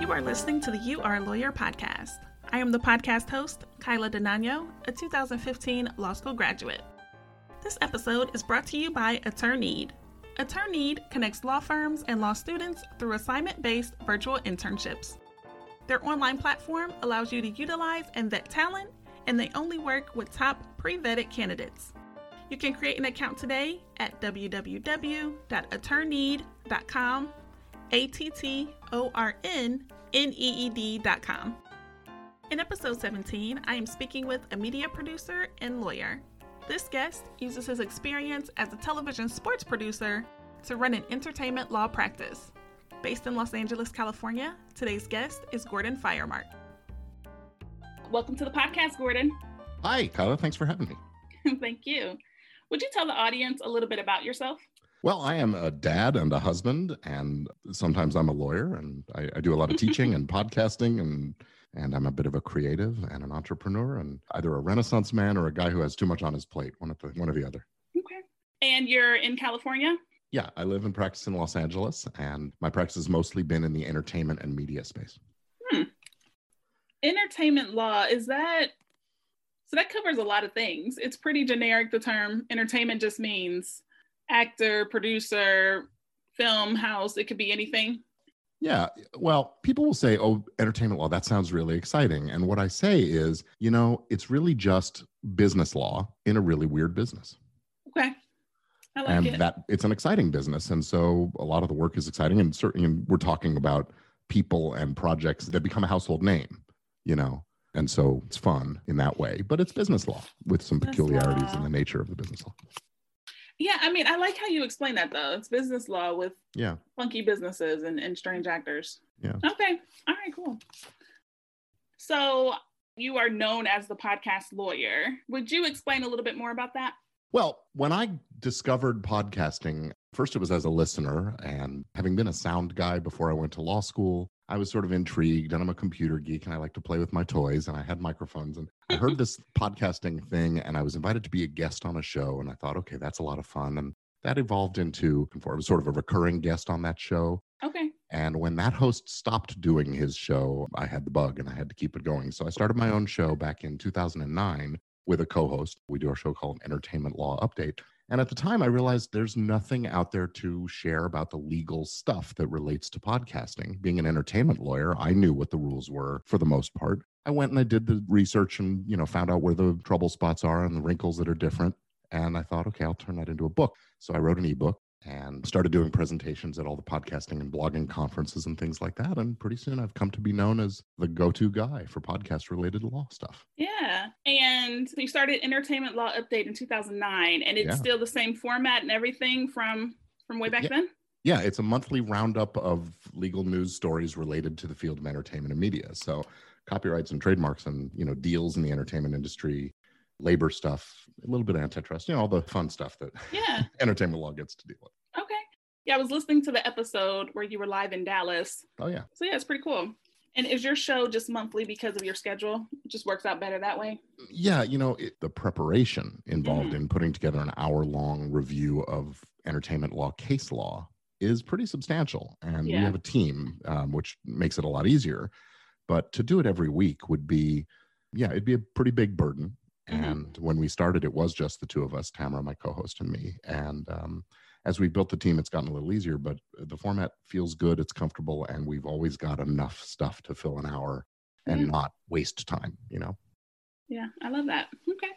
You are listening to the You Are a Lawyer podcast. I am the podcast host, Kyla Denano, a 2015 law school graduate. This episode is brought to you by Attorneed. Attorneed connects law firms and law students through assignment based virtual internships. Their online platform allows you to utilize and vet talent, and they only work with top pre vetted candidates. You can create an account today at www.attorneed.com, A T T O R N N E E D.com. In episode 17, I am speaking with a media producer and lawyer. This guest uses his experience as a television sports producer to run an entertainment law practice. Based in Los Angeles, California, today's guest is Gordon Firemark. Welcome to the podcast, Gordon. Hi, Kyla. Thanks for having me. Thank you. Would you tell the audience a little bit about yourself? Well, I am a dad and a husband, and sometimes I'm a lawyer, and I, I do a lot of teaching and podcasting, and and I'm a bit of a creative and an entrepreneur, and either a Renaissance man or a guy who has too much on his plate, one of the one or the other. Okay. And you're in California? Yeah, I live and practice in Los Angeles, and my practice has mostly been in the entertainment and media space. Hmm. Entertainment law is that so that covers a lot of things. It's pretty generic. The term entertainment just means actor, producer, film house. It could be anything. Yeah. Well, people will say, oh, entertainment law, that sounds really exciting. And what I say is, you know, it's really just business law in a really weird business. Okay. I like and it. that it's an exciting business. And so a lot of the work is exciting. And certainly we're talking about people and projects that become a household name, you know. And so it's fun in that way, but it's business law with some Business peculiarities law. in the nature of the business law. Yeah, I mean, I like how you explain that though. It's business law with Yeah. funky businesses and, and strange actors. Yeah. Okay. All right, cool. So you are known as the podcast lawyer. Would you explain a little bit more about that? Well, when I discovered podcasting, first it was as a listener, and having been a sound guy before I went to law school, I was sort of intrigued. And I'm a computer geek and I like to play with my toys, and I had microphones. And I heard this podcasting thing, and I was invited to be a guest on a show. And I thought, okay, that's a lot of fun. And that evolved into, I was sort of a recurring guest on that show. Okay. And when that host stopped doing his show, I had the bug and I had to keep it going. So I started my own show back in 2009 with a co host. We do our show called Entertainment Law Update. And at the time, I realized there's nothing out there to share about the legal stuff that relates to podcasting. Being an entertainment lawyer, I knew what the rules were for the most part. I went and I did the research and, you know, found out where the trouble spots are and the wrinkles that are different. And I thought, okay, I'll turn that into a book. So I wrote an ebook and started doing presentations at all the podcasting and blogging conferences and things like that. And pretty soon I've come to be known as the go to guy for podcast related law stuff. Yeah. And you started Entertainment Law Update in 2009 and it's Yeah. still the same format and everything from from way back Yeah. then? Yeah, it's a monthly roundup of legal news stories related to the field of entertainment and media. So copyrights and trademarks and, you know, deals in the entertainment industry, labor stuff, a little bit of antitrust, you know, all the fun stuff that Yeah. entertainment law gets to deal with. Okay. Yeah, I was listening to the episode where you were live in Dallas. Oh yeah. So yeah, it's pretty cool. And is your show just monthly because of your schedule? It just works out better that way? Yeah, you know, it, the preparation involved Mhm. in putting together an hour long review of entertainment law case law is pretty substantial. And we have a team, um, which makes it a lot easier. But to do it every week would be, yeah, it'd be a pretty big burden. Mhm. And when we started, it was just the two of us, Tamara, my co host, and me. And um, as we built the team, it's gotten a little easier, but the format feels good, it's comfortable, and we've always got enough stuff to fill an hour and not waste time, you know? Yeah, I love that. Okay.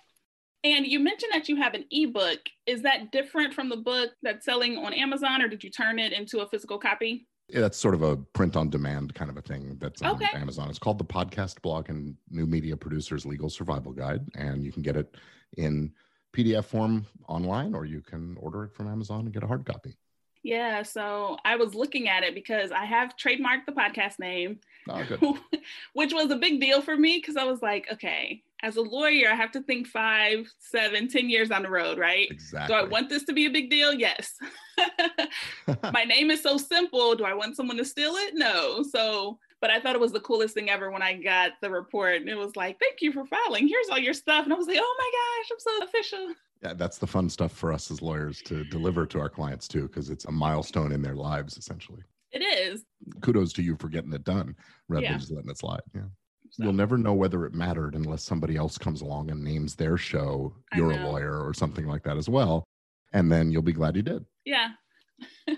And you mentioned that you have an ebook. Is that different from the book that's selling on Amazon, or did you turn it into a physical copy? That's sort of a print on demand kind of a thing that's on Okay. Amazon. It's called the Podcast Blog and New Media Producers Legal Survival Guide, and you can get it in PDF form online, or you can order it from Amazon and get a hard copy. Yeah, so I was looking at it because I have trademarked the podcast name, Oh, which was a big deal for me because I was like, okay, as a lawyer, I have to think five, seven, ten years down the road, right? Exactly. Do I want this to be a big deal? Yes. My name is so simple. Do I want someone to steal it? No. So, but I thought it was the coolest thing ever when I got the report. And it was like, thank you for filing. Here's all your stuff. And I was like, oh my gosh, I'm so official. yeah, that's the fun stuff for us as lawyers to deliver to our clients too, because it's a milestone in their lives, essentially. It is. Kudos to you for getting it done rather Yeah. than just letting it slide. Yeah. So, You'll never know whether it mattered unless somebody else comes along and names their show, you're a lawyer or something like that as well. And then you'll be glad you did. yeah.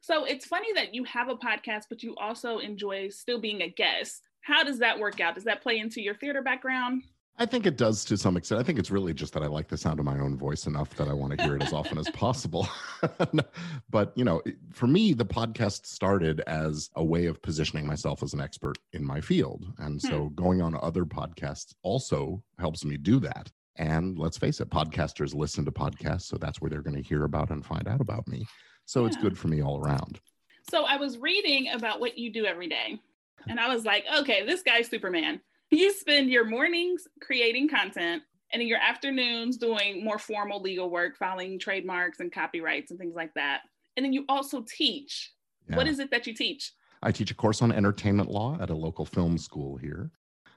so it's funny that you have a podcast, but you also enjoy still being a guest. How does that work out? Does that play into your theater background? I think it does to some extent. I think it's really just that I like the sound of my own voice enough that I want to hear it as often as possible. but, you know, for me, the podcast started as a way of positioning myself as an expert in my field. And so hmm. going on other podcasts also helps me do that. And let's face it, podcasters listen to podcasts. So that's where they're going to hear about and find out about me. So it's good for me all around. So I was reading about what you do every day, and I was like, okay, this guy's Superman. You spend your mornings creating content and in your afternoons doing more formal legal work, filing trademarks and copyrights and things like that. And then you also teach. What Yeah. is it that you teach? I teach a course on entertainment law at a local film school here.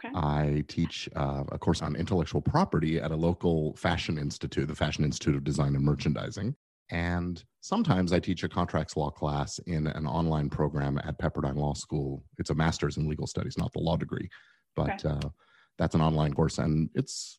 Okay. I teach uh, a course on intellectual property at a local fashion institute, the Fashion Institute of Design and Merchandising. And sometimes I teach a contracts law class in an online program at Pepperdine Law School. It's a master's in legal studies, not the law degree, but uh, that's an online course, and it's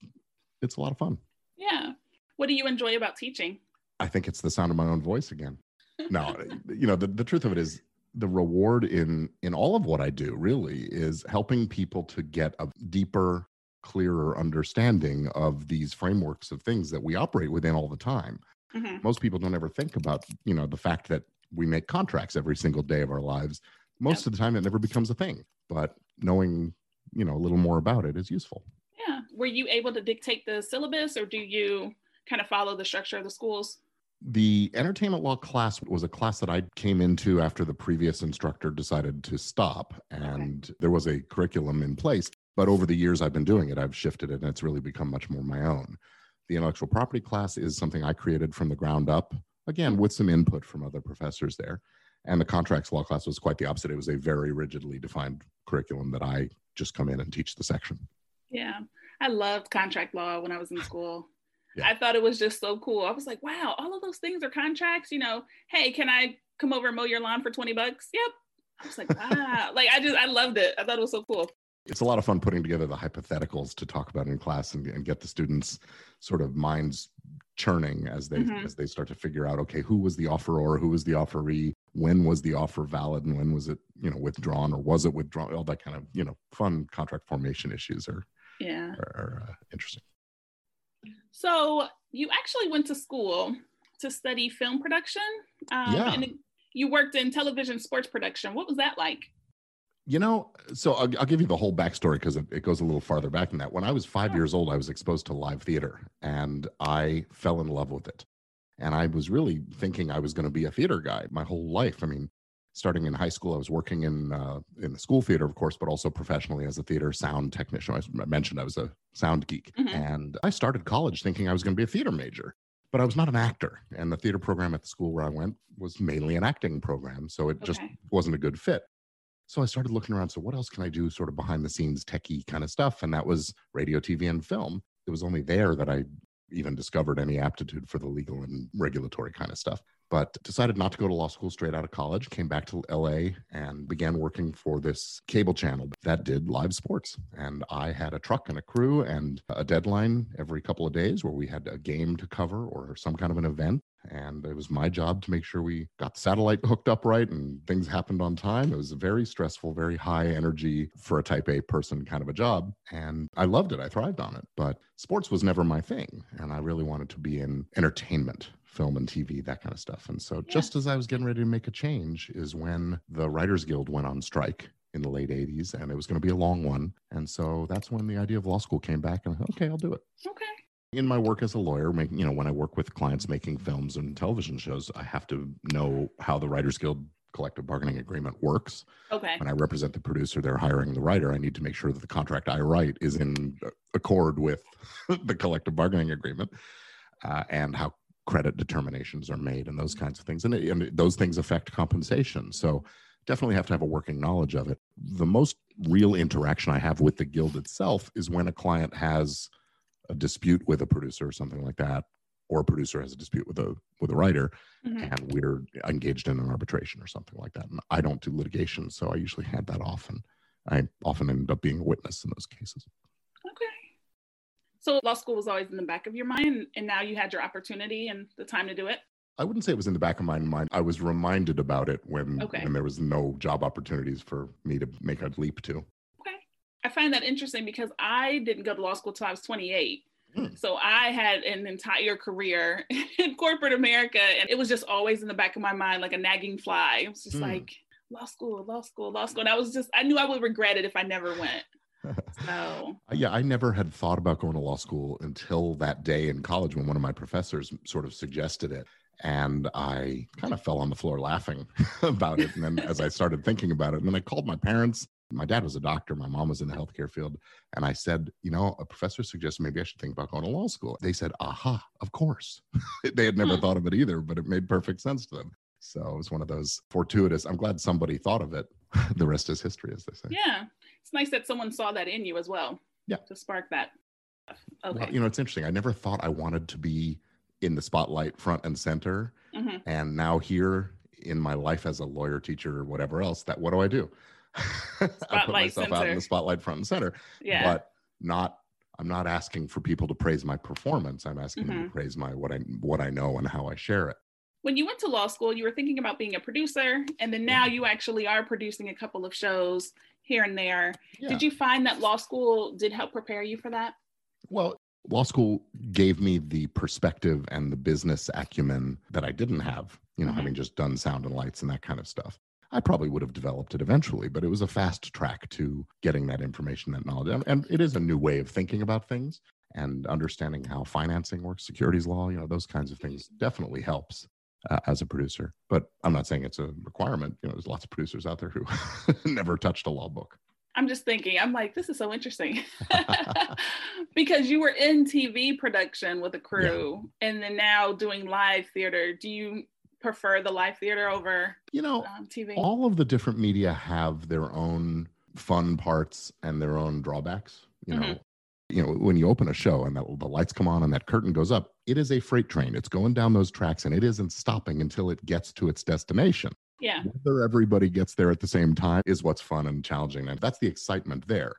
it's a lot of fun. Yeah. What do you enjoy about teaching? I think it's the sound of my own voice again. No, you know, the, the truth of it is the reward in in all of what I do really is helping people to get a deeper, clearer understanding of these frameworks of things that we operate within all the time. Mhm. Most people don't ever think about, you know, the fact that we make contracts every single day of our lives. Most of the time it never becomes a thing, but knowing, you know, a little more about it is useful. Yeah. Were you able to dictate the syllabus or do you kind of follow the structure of the schools? The entertainment law class was a class that I came into after the previous instructor decided to stop, and there was a curriculum in place. But over the years I've been doing it, I've shifted it, and it's really become much more my own. The intellectual property class is something I created from the ground up, again, mm-hmm. with some input from other professors there. And the contracts law class was quite the opposite. It was a very rigidly defined curriculum that I just come in and teach the section. Yeah. I loved contract law when I was in school. Yeah. I thought it was just so cool. I was like, wow, all of those things are contracts. You know, hey, can I come over and mow your lawn for 20 bucks? Yep. I was like, wow. like, I just, I loved it. I thought it was so cool. it's a lot of fun putting together the hypotheticals to talk about in class and, and get the students sort of minds churning as they Mhm. as they start to figure out okay who was the offeror who was the offeree when was the offer valid and when was it you know withdrawn or was it withdrawn all that kind of you know fun contract formation issues are Yeah. are, are uh, interesting So you actually went to school to study film production. Um, Yeah. And you worked in television sports production. What was that like? You know, so I'll, I'll give you the whole backstory because it, it goes a little farther back than that. When I was five years old, I was exposed to live theater and I fell in love with it. And I was really thinking I was going to be a theater guy my whole life. I mean, starting in high school, I was working in uh, in the school theater, of course, but also professionally as a theater sound technician. I mentioned I was a sound geek, Mhm. and I started college thinking I was going to be a theater major. But I was not an actor, and the theater program at the school where I went was mainly an acting program, so it just wasn't a good fit. So I started looking around. So what else can I do, sort of behind the scenes, techie kind of stuff? And that was radio, TV, and film. It was only there that I even discovered any aptitude for the legal and regulatory kind of stuff. But decided not to go to law school straight out of college. Came back to LA and began working for this cable channel that did live sports. And I had a truck and a crew and a deadline every couple of days where we had a game to cover or some kind of an event and it was my job to make sure we got the satellite hooked up right and things happened on time. It was a very stressful, very high energy for a type A person kind of a job. And I loved it. I thrived on it. But sports was never my thing. And I really wanted to be in entertainment, film and TV, that kind of stuff. And so Yeah. just as I was getting ready to make a change is when the Writers Guild went on strike in the late 80s and it was going to be a long one. And so that's when the idea of law school came back and okay, I'll do it Okay. In my work as a lawyer, making you know when I work with clients making films and television shows, I have to know how the Writers Guild collective bargaining agreement works. Okay. When I represent the producer, they're hiring the writer. I need to make sure that the contract I write is in accord with the collective bargaining agreement, uh, and how credit determinations are made and those kinds of things. And, it- and those things affect compensation. So definitely have to have a working knowledge of it. The most real interaction I have with the guild itself is when a client has a dispute with a producer or something like that or a producer has a dispute with a with a writer Mhm. and we're engaged in an arbitration or something like that. And I don't do litigation, so I usually hand that off and I often end up being a witness in those cases. Okay. So law school was always in the back of your mind, and now you had your opportunity and the time to do it. I wouldn't say it was in the back of my mind. I was reminded about it when, Okay. when there was no job opportunities for me to make a leap to. I find that interesting because I didn't go to law school till I was 28. Hmm. So I had an entire career in corporate America, and it was just always in the back of my mind like a nagging fly. It was just Hmm. like law school, law school, law school. And I was just, I knew I would regret it if I never went. So, Yeah, I never had thought about going to law school until that day in college when one of my professors sort of suggested it. And I kind of fell on the floor laughing about it. And then as I started thinking about it, and then I called my parents. My dad was a doctor, my mom was in the healthcare field. And I said, you know, a professor suggested maybe I should think about going to law school. They said, aha, of course. they had never Hmm. thought of it either, but it made perfect sense to them. So it was one of those fortuitous. I'm glad somebody thought of it. the rest is history, as they say. yeah, it's nice that someone saw that in you as well. Yeah. To spark that. Okay. Well, you know, it's interesting. I never thought I wanted to be in the spotlight front and center. Mhm. And now here in my life as a lawyer, teacher, or whatever else, that what do I do? I put Spotlight myself out in the spotlight front and center. Yeah. But not I'm not asking for people to praise my performance. I'm asking them Mhm. to praise my what I what I know and how I share it. when you went to law school, you were thinking about being a producer, and then now Yeah. you actually are producing a couple of shows here and there. Yeah. Did you find that law school did help prepare you for that? Well, law school gave me the perspective and the business acumen that I didn't have, you know, Mhm. having just done sound and lights and that kind of stuff. I probably would have developed it eventually, but it was a fast track to getting that information, that knowledge. And, and it is a new way of thinking about things and understanding how financing works, securities law, you know, those kinds of things definitely helps uh, as a producer. But I'm not saying it's a requirement. You know, there's lots of producers out there who never touched a law book. I'm just thinking, I'm like, this is so interesting because you were in TV production with a crew and then now doing live theater. Do you prefer the live theater over You know, um, TV? all of the different media have their own fun parts and their own drawbacks you know Mhm. you know when you open a show and that, the lights come on and that curtain goes up it is a freight train it's going down those tracks and it isn't stopping until it gets to its destination yeah. whether everybody gets there at the same time is what's fun and challenging and that's the excitement there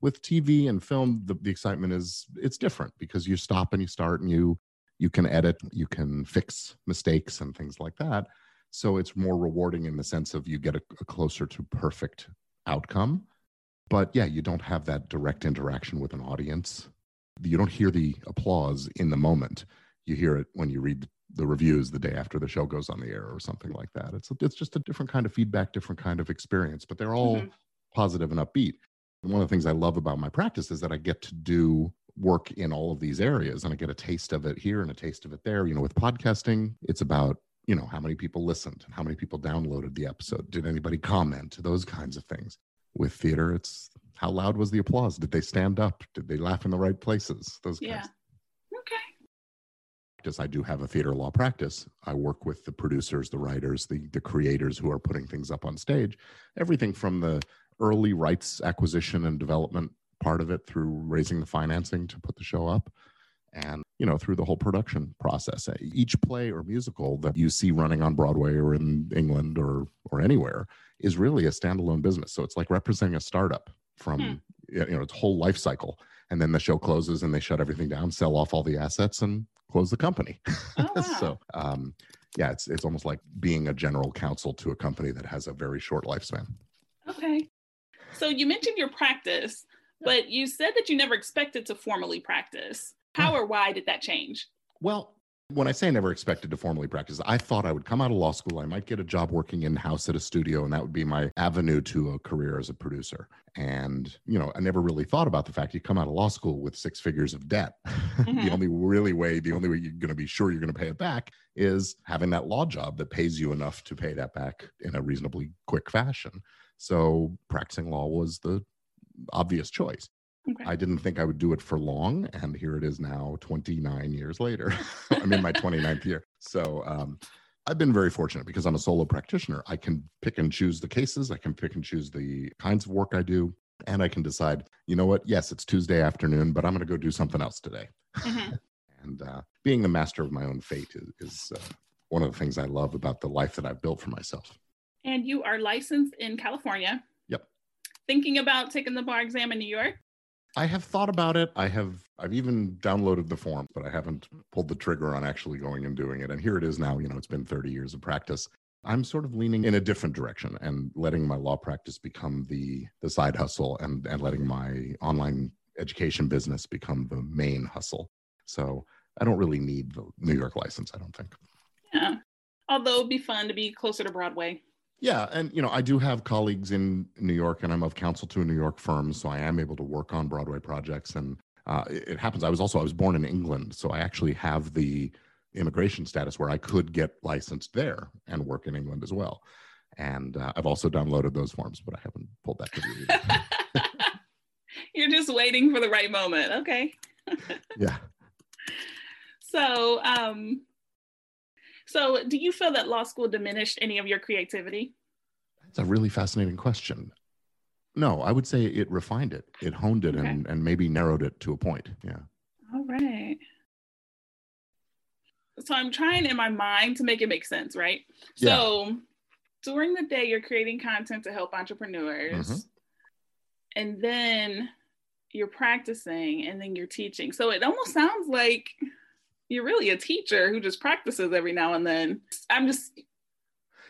with tv and film the, the excitement is it's different because you stop and you start and you you can edit you can fix mistakes and things like that. So it's more rewarding in the sense of you get a, a closer to perfect outcome. But yeah you don't have that direct interaction with an audience. You don't hear the applause in the moment. You hear it when you read the reviews the day after the show goes on the air or something like that. It's it's just a different kind of feedback different kind of experience but they're all Mhm. positive and upbeat. And one of the things i love about my practice is that i get to do work in all of these areas and i get a taste of it here and a taste of it there you know with podcasting it's about you know how many people listened and how many people downloaded the episode did anybody comment those kinds of things with theater it's how loud was the applause did they stand up did they laugh in the right places those Yeah. kinds Okay. practice. I do have a theater law practice. I work with the producers, the writers, the, the creators who are putting things up on stage. Everything from the early rights acquisition and development part of it through raising the financing to put the show up and you know through the whole production process each play or musical that you see running on broadway or in england or or anywhere is really a standalone business so it's like representing a startup from Hmm. you know its whole life cycle and then the show closes and they shut everything down sell off all the assets and close the company Oh, wow. so um yeah it's it's almost like being a general counsel to a company that has a very short lifespan Okay. So you mentioned your practice, but you said that you never expected to formally practice. How or why did that change? Well, when I say I never expected to formally practice, I thought I would come out of law school, I might get a job working in house at a studio, and that would be my avenue to a career as a producer. And, you know, I never really thought about the fact you come out of law school with six figures of debt. the Mhm. only really way, the only way you're going to be sure you're going to pay it back is having that law job that pays you enough to pay that back in a reasonably quick fashion. So practicing law was the obvious choice. Okay. I didn't think I would do it for long, and here it is now 29 years later. I'm in my 29th year. So um, I've been very fortunate because I'm a solo practitioner. I can pick and choose the cases, I can pick and choose the kinds of work I do, and I can decide, you know what? Yes, it's Tuesday afternoon, but I'm going to go do something else today. Mhm. And uh, being the master of my own fate is, is uh, one of the things I love about the life that I've built for myself. And you are licensed in California. Thinking about taking the bar exam in New York? I have thought about it. I have I've even downloaded the form, but I haven't pulled the trigger on actually going and doing it. And here it is now, you know, it's been 30 years of practice. I'm sort of leaning in a different direction and letting my law practice become the the side hustle and and letting my online education business become the main hustle. So I don't really need the New York license, I don't think. Yeah. Although it'd be fun to be closer to Broadway. Yeah, and you know, I do have colleagues in New York, and I'm of counsel to a New York firm, so I am able to work on Broadway projects. And uh, it, it happens. I was also I was born in England, so I actually have the immigration status where I could get licensed there and work in England as well. And uh, I've also downloaded those forms, but I haven't pulled that together. You're just waiting for the right moment. Okay. yeah. So, um, so do you feel that law school diminished any of your creativity? That's a really fascinating question. No, I would say it refined it. It honed it okay. and, and maybe narrowed it to a point. Yeah. All right. So I'm trying in my mind to make it make sense, right? Yeah. So during the day, you're creating content to help entrepreneurs. Mm-hmm. And then you're practicing and then you're teaching. So it almost sounds like you're really a teacher who just practices every now and then. I'm just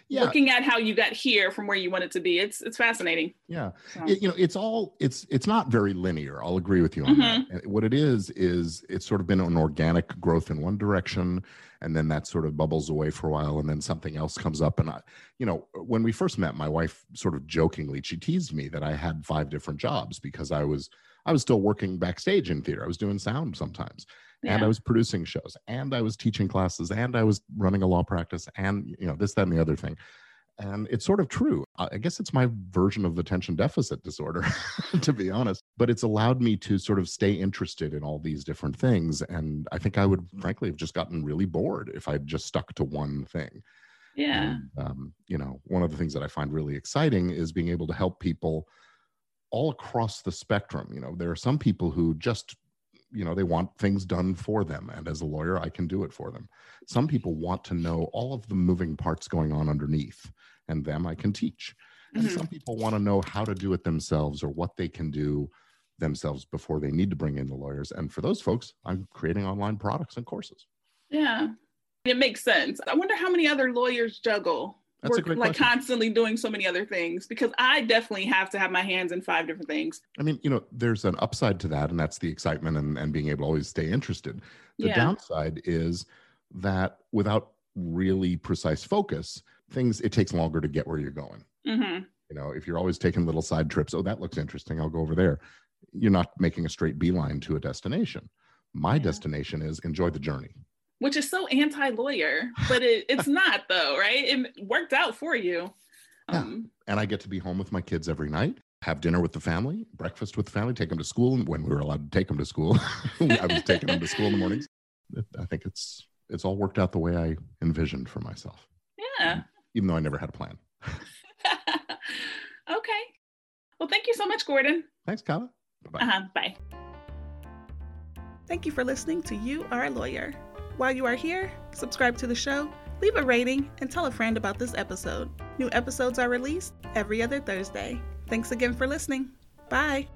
yeah. looking at how you got here from where you want it to be. It's it's fascinating. Yeah, so. it, you know, it's all it's it's not very linear. I'll agree with you on mm-hmm. that. What it is is it's sort of been an organic growth in one direction, and then that sort of bubbles away for a while, and then something else comes up. And I, you know, when we first met, my wife sort of jokingly she teased me that I had five different jobs because I was I was still working backstage in theater. I was doing sound sometimes yeah. and I was producing shows and I was teaching classes and I was running a law practice and you know this that and the other thing. And it's sort of true. I guess it's my version of attention deficit disorder, to be honest. But it's allowed me to sort of stay interested in all these different things. And I think I would, frankly, have just gotten really bored if I'd just stuck to one thing. Yeah. And, um, you know, one of the things that I find really exciting is being able to help people all across the spectrum. You know, there are some people who just you know they want things done for them and as a lawyer i can do it for them. Some people want to know all of the moving parts going on underneath and them i can teach. And mm-hmm. some people want to know how to do it themselves or what they can do themselves before they need to bring in the lawyers. And for those folks i'm creating online products and courses. Yeah. It makes sense. I wonder how many other lawyers juggle that's work, like question. constantly doing so many other things because I definitely have to have my hands in five different things. I mean, you know, there's an upside to that, and that's the excitement and, and being able to always stay interested. The yeah. downside is that without really precise focus, things it takes longer to get where you're going. Mm-hmm. You know, if you're always taking little side trips, oh, that looks interesting, I'll go over there. You're not making a straight beeline to a destination. My yeah. destination is enjoy the journey which is so anti-lawyer, but it, it's not though, right? It worked out for you. Um, yeah. And I get to be home with my kids every night, have dinner with the family, breakfast with the family, take them to school when we were allowed to take them to school. I was taking them to school in the mornings. I think it's it's all worked out the way I envisioned for myself. Yeah. Even though I never had a plan. okay. Well, thank you so much, Gordon. Thanks, Kyla. Bye-bye. Uh-huh. Bye. Thank you for listening to You Are a Lawyer. While you are here, subscribe to the show, leave a rating, and tell a friend about this episode. New episodes are released every other Thursday. Thanks again for listening. Bye.